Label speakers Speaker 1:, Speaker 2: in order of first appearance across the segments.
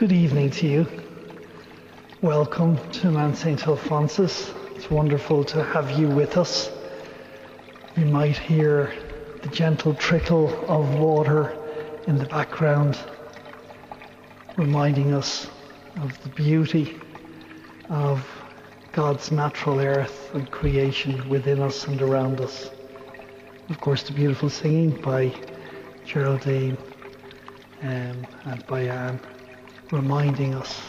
Speaker 1: Good evening to you. Welcome to Mount St. Alphonsus. It's wonderful to have you with us. You might hear the gentle trickle of water in the background, reminding us of the beauty of God's natural earth and creation within us and around us. Of course, the beautiful singing by Geraldine um, and by Anne, reminding us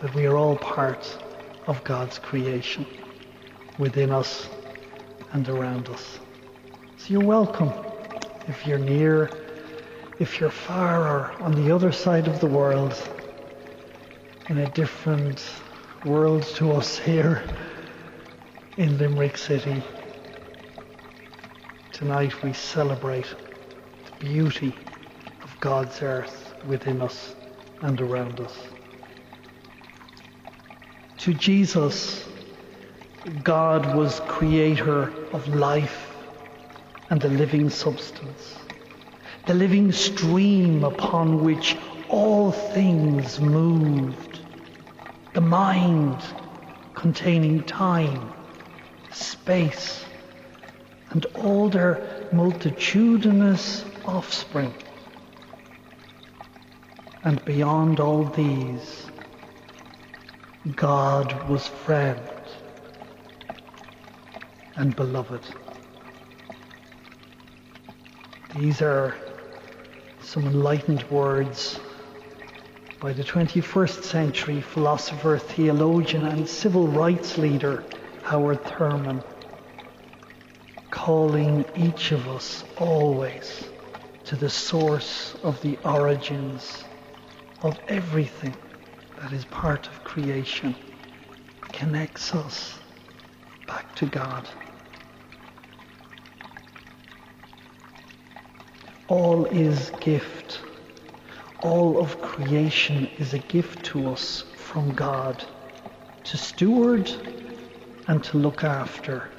Speaker 1: that we are all part of God's creation within us and around us. So you're welcome if you're near, if you're far or on the other side of the world, in a different world to us here in Limerick City. Tonight we celebrate the beauty of God's earth within us and around us. To Jesus, God was creator of life and the living substance, the living stream upon which all things moved, the mind containing time, space, and all their multitudinous offspring. And beyond all these, God was friend and beloved. These are some enlightened words by the 21st century philosopher, theologian, and civil rights leader Howard Thurman, calling each of us always to the source of the origins of everything that is part of creation connects us back to God. All is gift. All of creation is a gift to us from God to steward and to look after.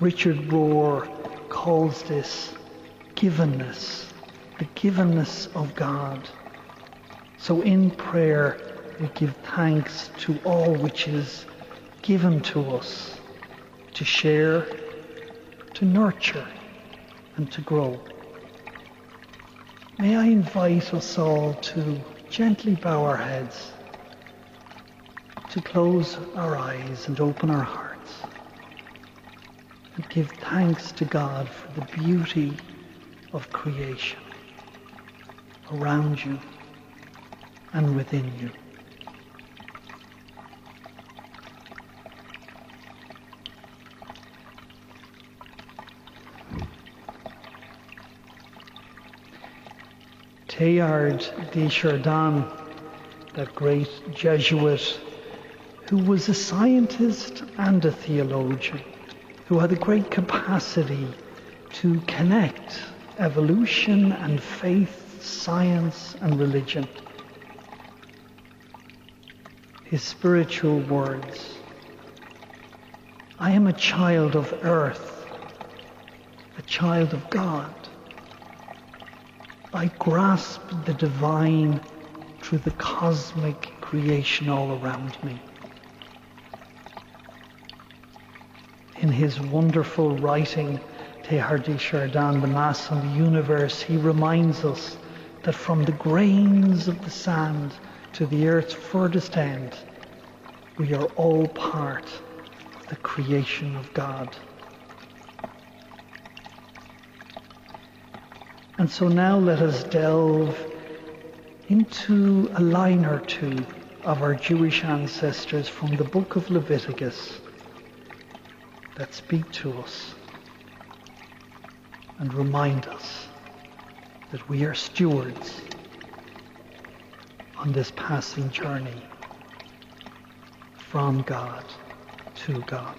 Speaker 1: Richard Rohr calls this givenness, the givenness of God. So in prayer, we give thanks to all which is given to us to share, to nurture, and to grow. May I invite us all to gently bow our heads, to close our eyes and open our hearts, and give thanks to God for the beauty of creation around you and within you. Teilhard de Chardin, that great Jesuit who was a scientist and a theologian, who had a great capacity to connect evolution and faith, science and religion his spiritual words. I am a child of earth, a child of God. I grasp the divine through the cosmic creation all around me. In his wonderful writing, Teilhard de Chardin, The Mass on the Universe, he reminds us that from the grains of the sand to the earth's furthest end, we are all part of the creation of God. And so now let us delve into a line or two of our Jewish ancestors from the book of Leviticus that speak to us and remind us that we are stewards on this passing journey from God to God.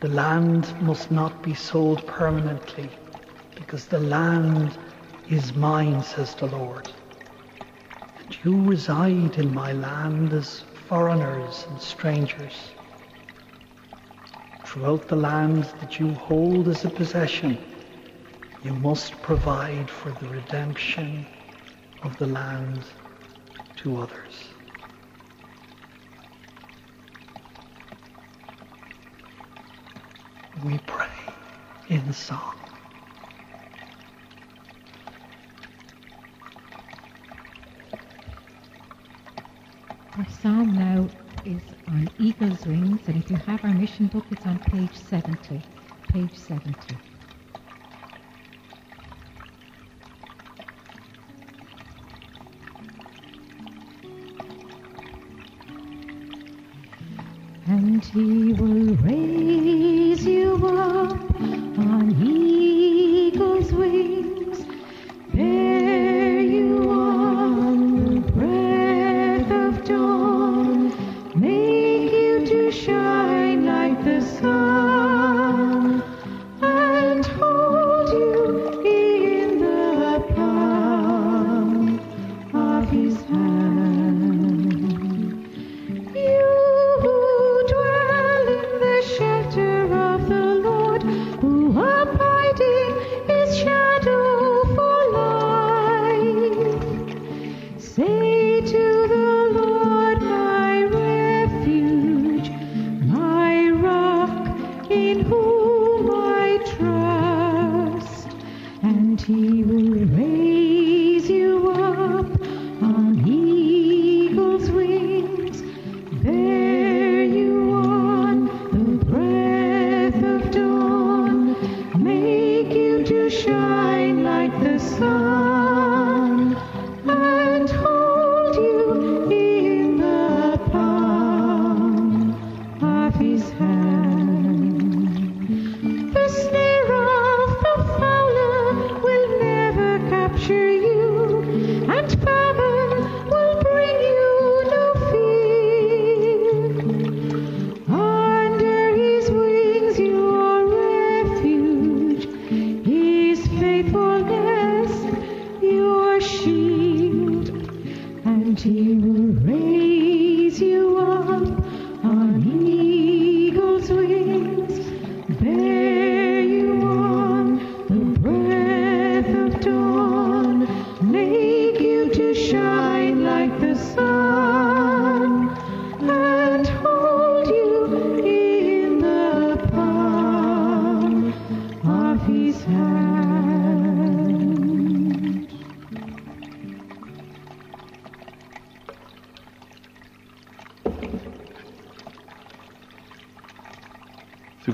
Speaker 1: The land must not be sold permanently because the land is mine, says the Lord. And you reside in my land as foreigners and strangers. Throughout the land that you hold as a possession, You must provide for the redemption of the land to others. We pray in song.
Speaker 2: Our psalm now is on eagle's wings, and if you have our mission book, it's on page 70. Page 70. He will raise you up on eagle's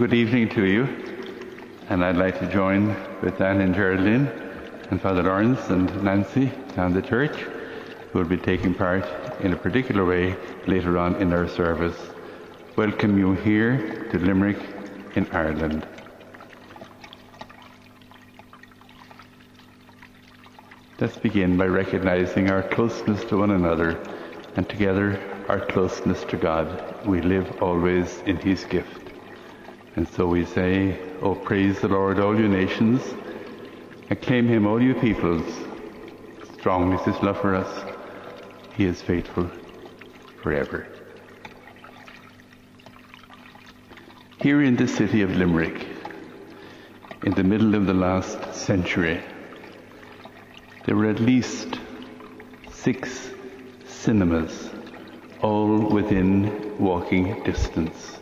Speaker 3: good evening to you, and I'd like to join with Anne and Geraldine and Father Lawrence and Nancy down the church, who will be taking part in a particular way later on in our service. Welcome you here to Limerick in Ireland. Let's begin by recognizing our closeness to one another and together our closeness to God. We live always in His gift. And so we say, Oh, praise the Lord, all you nations. Acclaim him, all you peoples. Strong is his love for us. He is faithful forever. Here in the city of Limerick, in the middle of the last century, there were at least six cinemas, all within walking distance.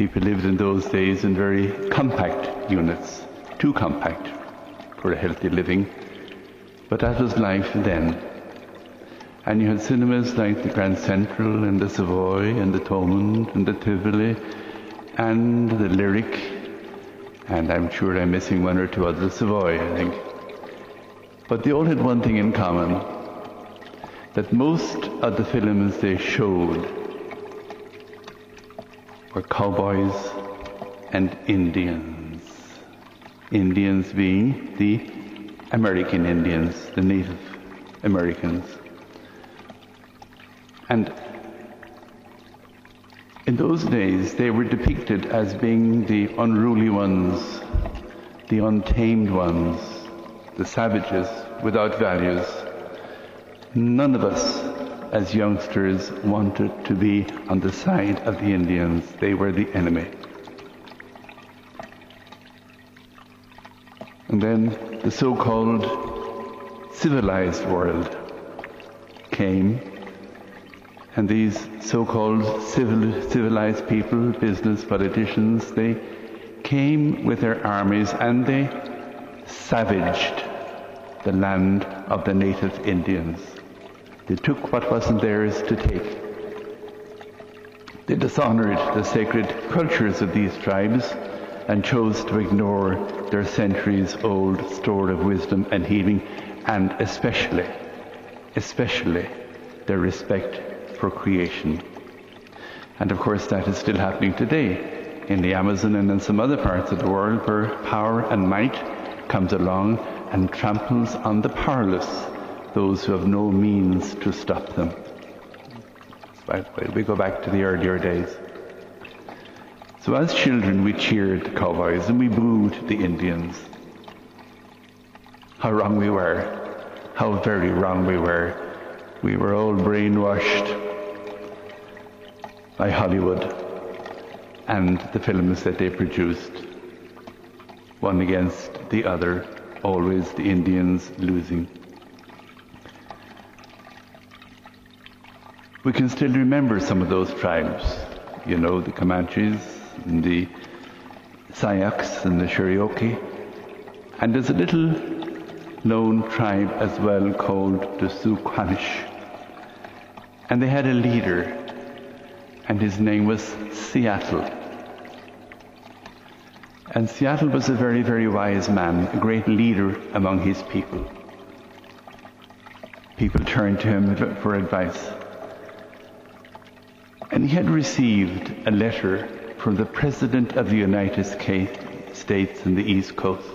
Speaker 3: People lived in those days in very compact units, too compact for a healthy living, but that was life then. And you had cinemas like the Grand Central and the Savoy and the Thomond and the Tivoli and the Lyric, and I'm sure I'm missing one or two others, Savoy, I think. But they all had one thing in common, that most of the films they showed were cowboys and Indians. Indians being the American Indians, the Native Americans. And in those days, they were depicted as being the unruly ones, the untamed ones, the savages without values. None of us as youngsters wanted to be on the side of the Indians. They were the enemy. And then the so-called civilized world came, and these so-called civil, civilized people, business, politicians, they came with their armies and they savaged the land of the native Indians. They took what wasn't theirs to take. They dishonored the sacred cultures of these tribes and chose to ignore their centuries old store of wisdom and healing and especially, especially their respect for creation. And of course that is still happening today in the Amazon and in some other parts of the world where power and might comes along and tramples on the powerless, those who have no means to stop them. By the way, we go back to the earlier days. So as children, we cheered the cowboys and we booed the Indians. How wrong we were. How very wrong we were. We were all brainwashed by Hollywood and the films that they produced, one against the other always the Indians losing. We can still remember some of those tribes, you know, the Comanches and the Sayaks and the Cherokee. And there's a little known tribe as well called the Suquamish. And they had a leader, and his name was Seattle. And Seattle was a very, very wise man, a great leader among his people. People turned to him for advice. And he had received a letter from the President of the United States in the East Coast,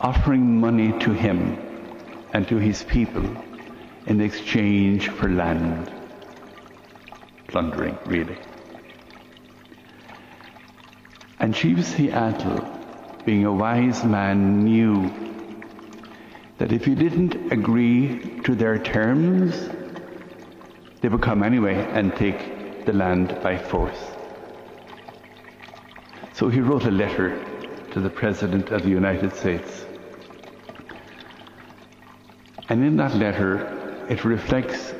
Speaker 3: offering money to him and to his people in exchange for land. Plundering, really. And Chief Seattle, being a wise man, knew that if he didn't agree to their terms, they would come anyway and take the land by force. So he wrote a letter to the President of the United States. And in that letter, it reflects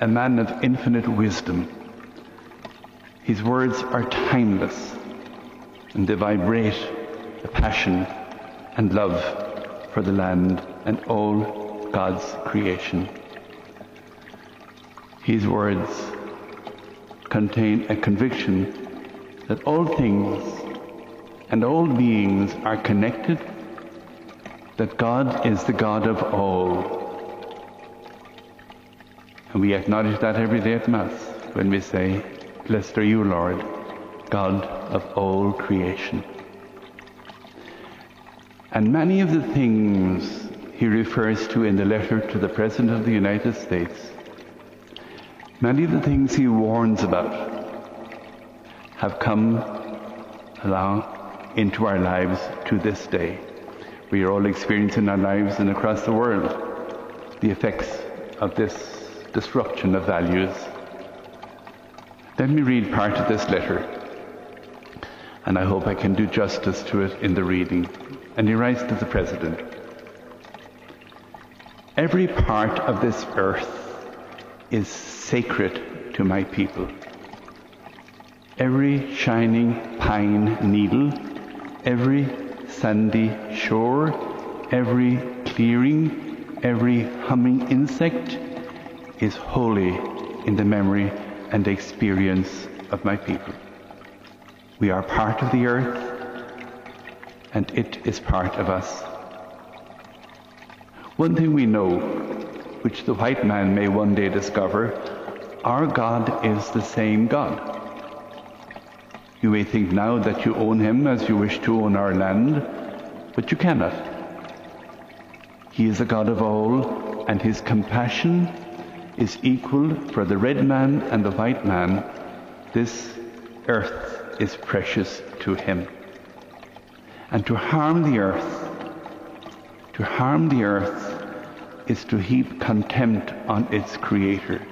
Speaker 3: a man of infinite wisdom. His words are timeless and they vibrate a passion and love for the land and all God's creation. His words contain a conviction that all things and all beings are connected, that God is the God of all. And we acknowledge that every day at Mass when we say, Blessed are you, Lord, God of all creation. And many of the things he refers to in the letter to the President of the United States, many of the things he warns about have come along into our lives to this day. We are all experiencing in our lives and across the world the effects of this disruption of values. Let me read part of this letter and I hope I can do justice to it in the reading. And he writes to the President Every part of this earth is sacred to my people. Every shining pine needle, every sandy shore, every clearing, every humming insect is holy in the memory and experience of my people. We are part of the earth, and it is part of us. One thing we know, which the white man may one day discover, our God is the same God. You may think now that you own him as you wish to own our land, but you cannot. He is a God of all, and his compassion is equal for the red man and the white man. This earth is precious to him. And to harm the earth, to harm the earth is to heap contempt on its creator.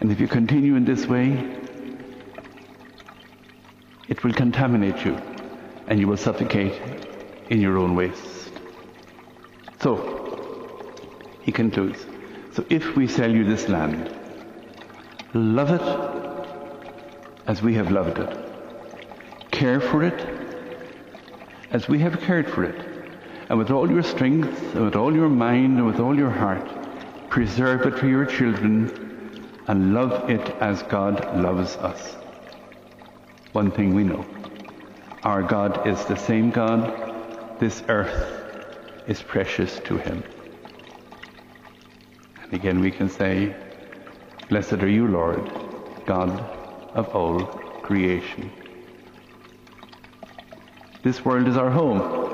Speaker 3: And if you continue in this way, it will contaminate you and you will suffocate in your own waste. So, he concludes, so if we sell you this land, love it as we have loved it. Care for it as we have cared for it. And with all your strength, and with all your mind, and with all your heart, preserve it for your children and love it as God loves us. One thing we know. Our God is the same God. This earth is precious to him. And again we can say, Blessed are you, Lord, God of all creation. This world is our home,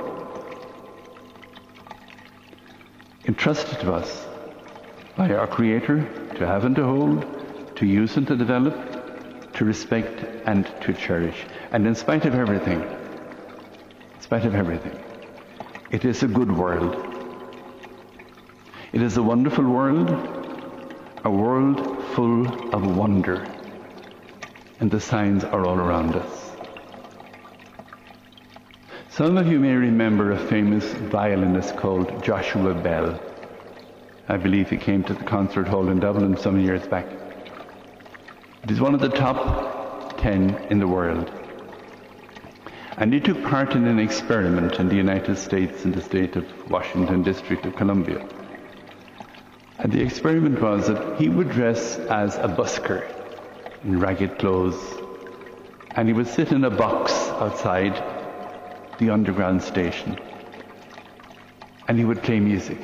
Speaker 3: entrusted to us by our Creator to have and to hold, to use and to develop, to respect and to cherish. And in spite of everything, in spite of everything, it is a good world. It is a wonderful world, a world full of wonder. And the signs are all around us. Some of you may remember a famous violinist called Joshua Bell. I believe he came to the concert hall in Dublin some years back. It is one of the top ten in the world. And he took part in an experiment in the United States in the state of Washington, District of Columbia. And the experiment was that he would dress as a busker in ragged clothes, and he would sit in a box outside the underground station. And he would play music.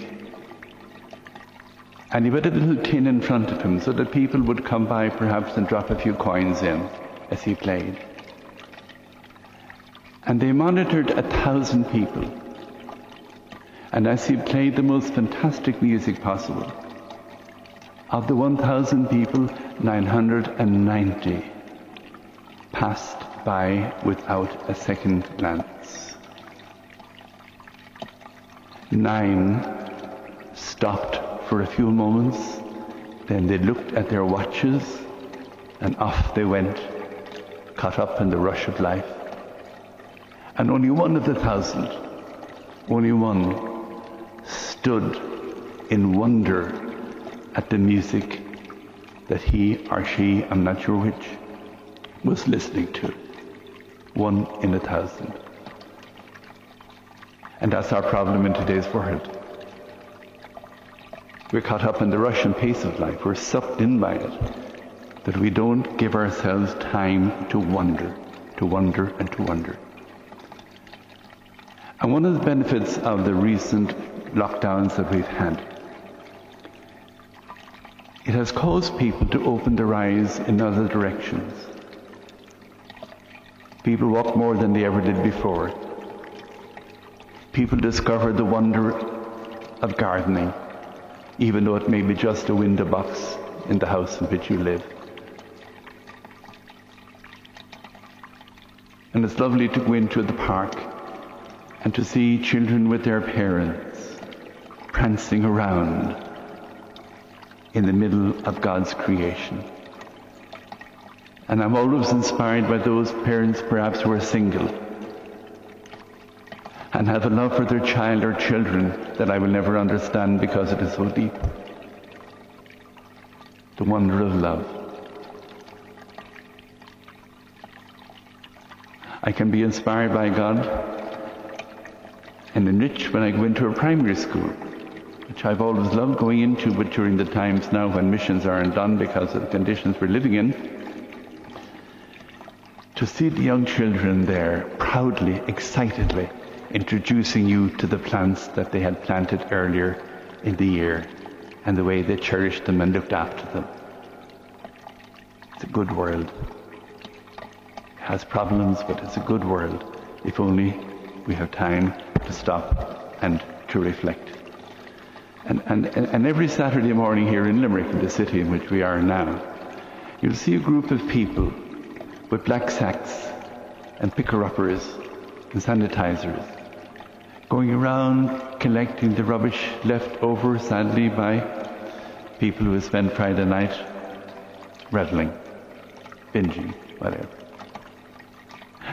Speaker 3: And he put a little tin in front of him so that people would come by perhaps and drop a few coins in as he played. And they monitored a thousand people. And as he played the most fantastic music possible, of the 1,000 people, 990 passed by without a second glance. Nine stopped for a few moments, then they looked at their watches and off they went, caught up in the rush of life. And only one of the thousand, only one, stood in wonder at the music that he or she, I'm not sure which, was listening to one in a thousand. And that's our problem in today's world. We're caught up in the rush and pace of life. We're sucked in by it. That we don't give ourselves time to wonder, to wonder and to wonder. And one of the benefits of the recent lockdowns that we've had, it has caused people to open their eyes in other directions. People walk more than they ever did before. People discover the wonder of gardening, even though it may be just a window box in the house in which you live. And it's lovely to go into the park and to see children with their parents prancing around in the middle of God's creation. And I'm always inspired by those parents perhaps who are single and have a love for their child or children that I will never understand because it is so deep. The wonder of love. I can be inspired by God and enriched when I go into a primary school, which I've always loved going into, but during the times now when missions aren't done because of the conditions we're living in, to see the young children there proudly, excitedly introducing you to the plants that they had planted earlier in the year and the way they cherished them and looked after them. It's a good world. It has problems, but it's a good world if only we have time to stop and to reflect. And, and, and every Saturday morning here in Limerick, in the city in which we are now, you'll see a group of people with black sacks and picker-uppers and sanitizers, going around collecting the rubbish left over, sadly, by people who have spent Friday night reveling, binging, whatever.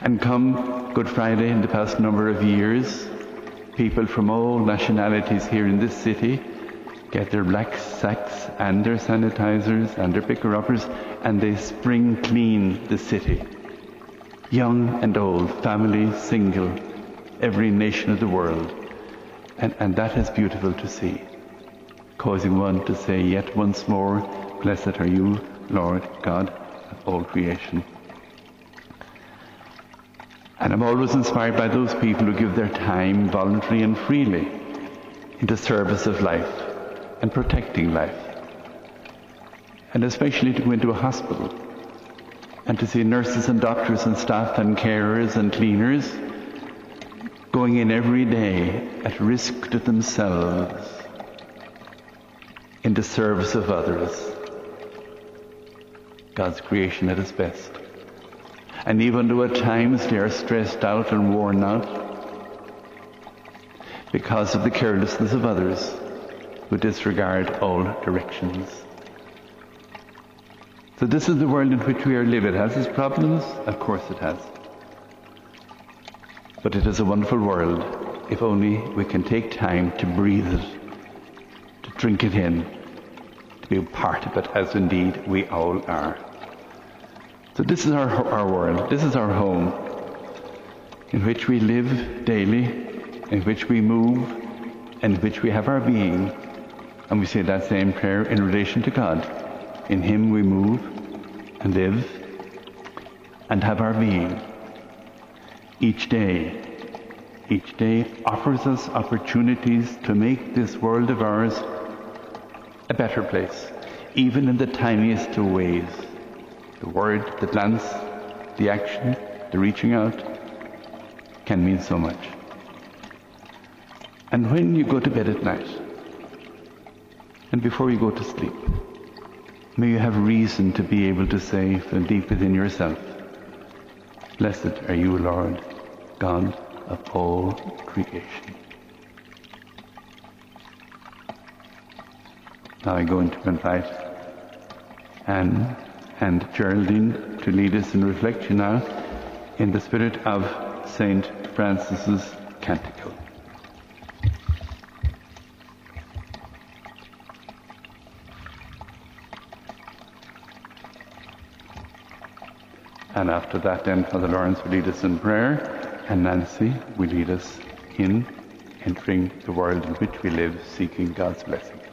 Speaker 3: And come Good Friday in the past number of years, people from all nationalities here in this city get their black sacks and their sanitizers and their picker-uppers and they spring clean the city. Young and old, family, single, every nation of the world. And, and that is beautiful to see, causing one to say yet once more, Blessed are you, Lord God of all creation. And I'm always inspired by those people who give their time voluntarily and freely into service of life and protecting life. And especially to go into a hospital and to see nurses and doctors and staff and carers and cleaners going in every day at risk to themselves in the service of others. God's creation at its best. And even though at times they are stressed out and worn out because of the carelessness of others who disregard all directions. So this is the world in which we are living. It has its problems? Of course it has. But it is a wonderful world if only we can take time to breathe it, to drink it in, to be a part of it, as indeed we all are. So this is our, our world, this is our home, in which we live daily, in which we move, in which we have our being. And we say that same prayer in relation to God. In Him we move and live and have our being each day. Each day offers us opportunities to make this world of ours a better place, even in the tiniest of ways. The word, the glance, the action, the reaching out can mean so much. And when you go to bed at night, and before you go to sleep, may you have reason to be able to say from deep within yourself, Blessed are you, Lord, God of all creation. Now I go into invite Anne and Geraldine to lead us in reflection now in the spirit of St. Francis's Canticle. And after that, then Father Lawrence will lead us in prayer, and Nancy will lead us in entering the world in which we live, seeking God's blessing.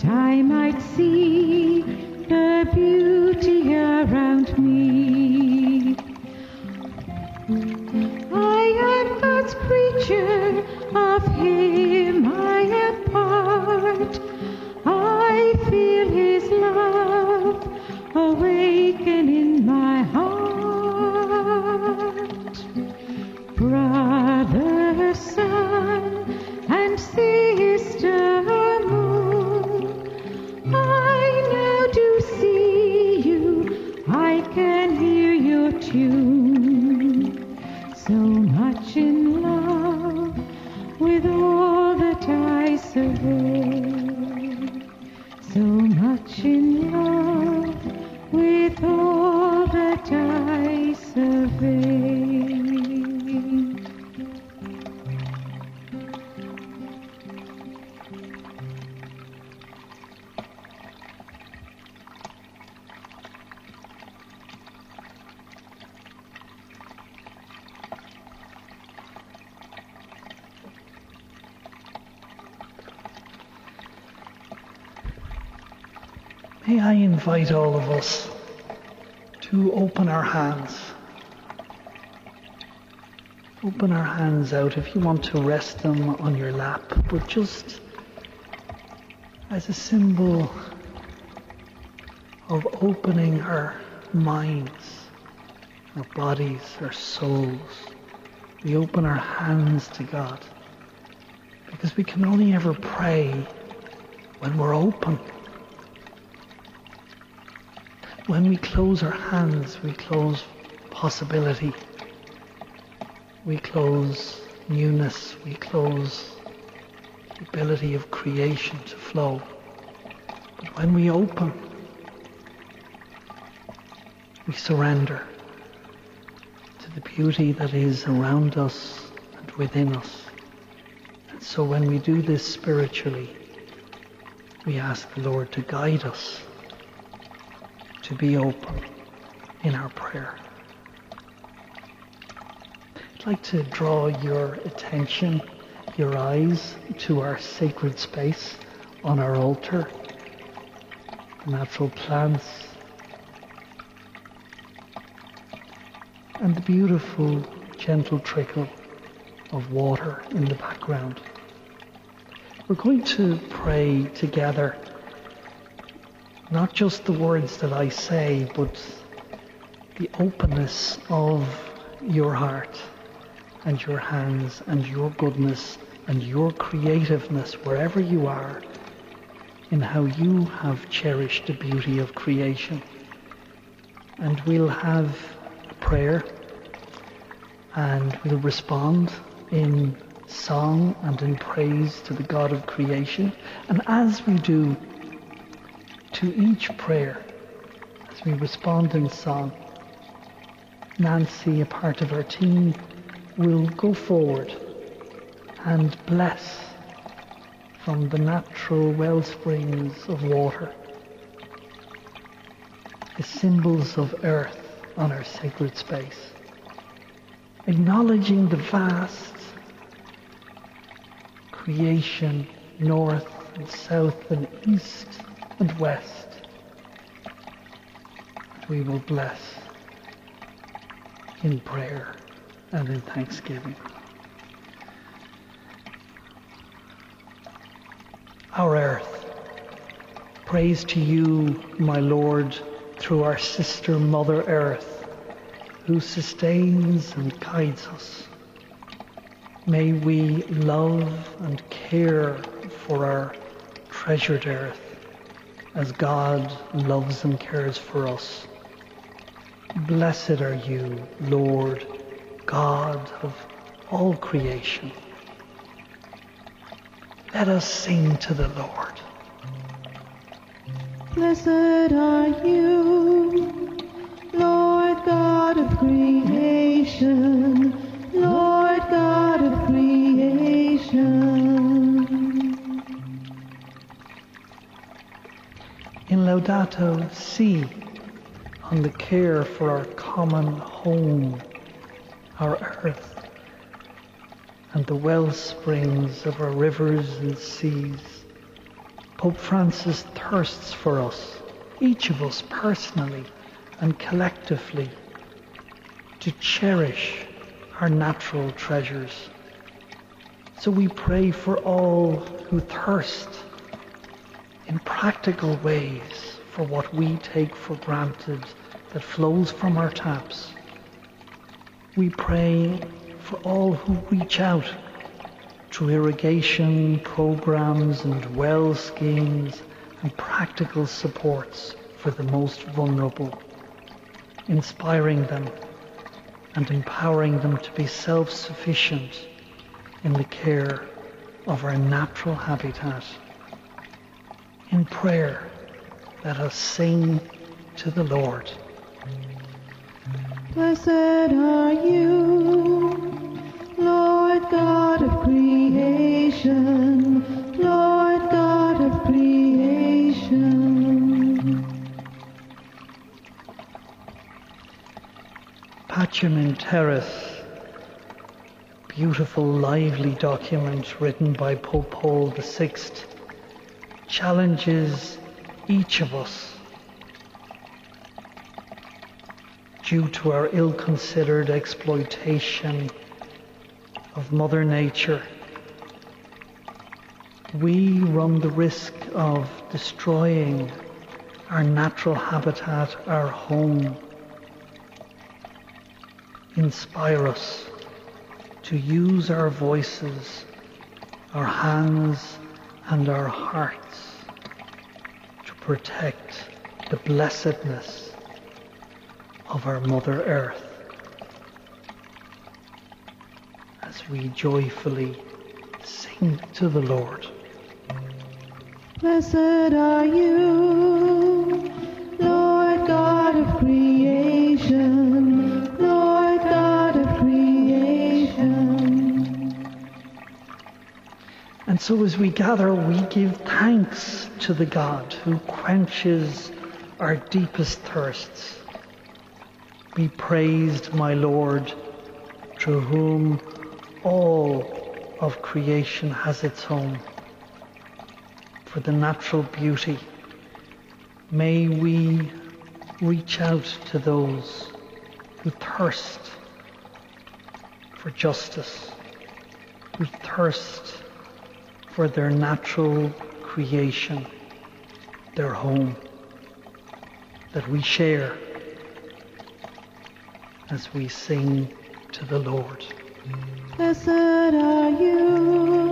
Speaker 2: That I might see
Speaker 1: May I invite all of us to open our hands. Open our hands out if you want to rest them on your lap, but just as a symbol of opening our minds, our bodies, our souls. We open our hands to God because we can only ever pray when we're open. When we close our hands, we close possibility. We close newness. We close the ability of creation to flow. But when we open, we surrender to the beauty that is around us and within us. And so when we do this spiritually, we ask the Lord to guide us to be open in our prayer. I'd like to draw your attention, your eyes to our sacred space on our altar, the natural plants, and the beautiful gentle trickle of water in the background. We're going to pray together not just the words that I say, but the openness of your heart and your hands and your goodness and your creativeness wherever you are in how you have cherished the beauty of creation. And we'll have a prayer and we'll respond in song and in praise to the God of creation. And as we do, to each prayer, as we respond in song, Nancy, a part of our team, will go forward and bless from the natural well springs of water, the symbols of earth on our sacred space, acknowledging the vast creation north and south and east and west we will bless in prayer and in thanksgiving. Our earth, praise to you, my Lord, through our sister Mother Earth, who sustains and guides us. May we love and care for our treasured earth as God loves and cares for us. Blessed are you, Lord, God of all creation. Let us sing to the Lord.
Speaker 2: Blessed are you, Lord God of creation,
Speaker 1: Laudato Si, on the care for our common home, our earth, and the well springs of our rivers and seas. Pope Francis thirsts for us, each of us personally and collectively, to cherish our natural treasures. So we pray for all who thirst practical ways for what we take for granted that flows from our taps. We pray for all who reach out through irrigation programs and well schemes and practical supports for the most vulnerable, inspiring them and empowering them to be self-sufficient in the care of our natural habitat. In prayer, let us sing to the Lord.
Speaker 2: Blessed are you, Lord God of creation, Lord God of creation.
Speaker 1: Pacem in Terris, beautiful, lively document written by Pope Paul VI, challenges each of us due to our ill considered exploitation of Mother Nature, we run the risk of destroying our natural habitat, our home. Inspire us to use our voices, our hands, and our hearts to protect the blessedness of our Mother Earth as we joyfully sing to the Lord.
Speaker 2: Blessed are you,
Speaker 1: so as we gather, we give thanks to the God who quenches our deepest thirsts. Be praised, my Lord, through whom all of creation has its home. For the natural beauty, may we reach out to those who thirst for justice, who thirst for their natural creation, their home, that we share as we sing to the Lord.
Speaker 2: Blessed are you,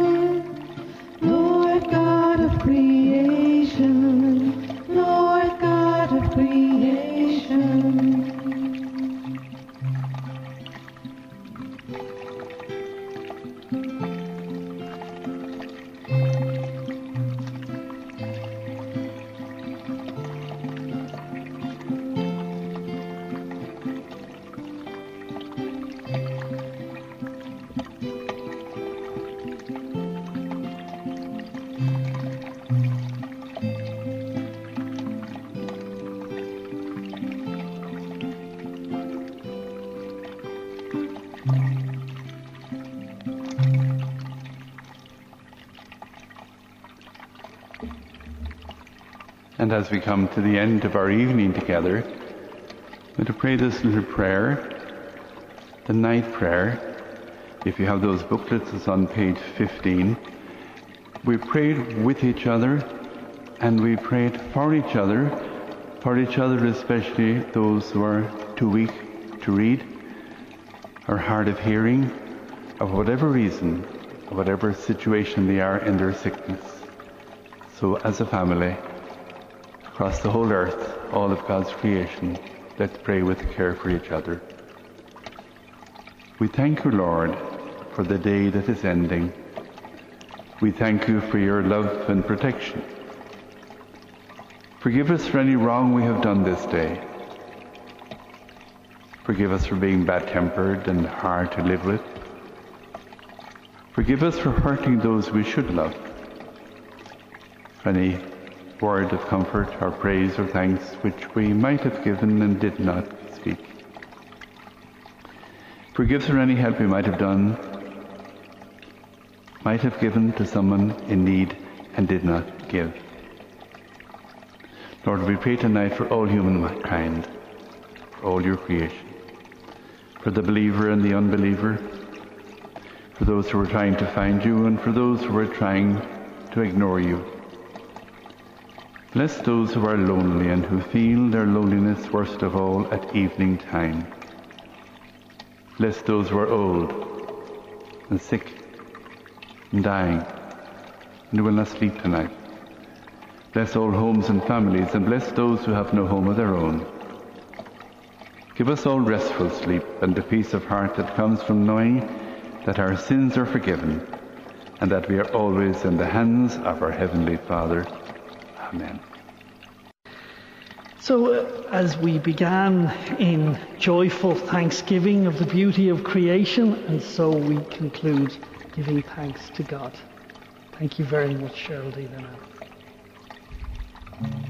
Speaker 3: And as we come to the end of our evening together, to pray this little prayer, the night prayer. If you have those booklets, it's on page 15. We prayed with each other and we prayed for each other, for each other especially those who are too weak to read or hard of hearing, of whatever reason, whatever situation they are in their sickness. So as a family, across the whole earth, all of God's creation, let's pray with care for each other. We thank you, Lord, for the day that is ending. We thank you for your love and protection. Forgive us for any wrong we have done this day. Forgive us for being bad tempered and hard to live with. Forgive us for hurting those we should love. Any word of comfort or praise or thanks which we might have given and did not speak. Forgive us for any help we might have done, might have given to someone in need and did not give. Lord, we pray tonight for all humankind, for all your creation, for the believer and the unbeliever, for those who are trying to find you and for those who are trying to ignore you. Bless those who are lonely and who feel their loneliness worst of all at evening time. Bless those who are old and sick and dying and who will not sleep tonight. Bless all homes and families and bless those who have no home of their own. Give us all restful sleep and the peace of heart that comes from knowing that our sins are forgiven and that we are always in the hands of our Heavenly Father. Amen.
Speaker 1: So, uh, as we began in joyful thanksgiving of the beauty of creation, and so we conclude giving thanks to God. Thank you very much, Geraldine. and.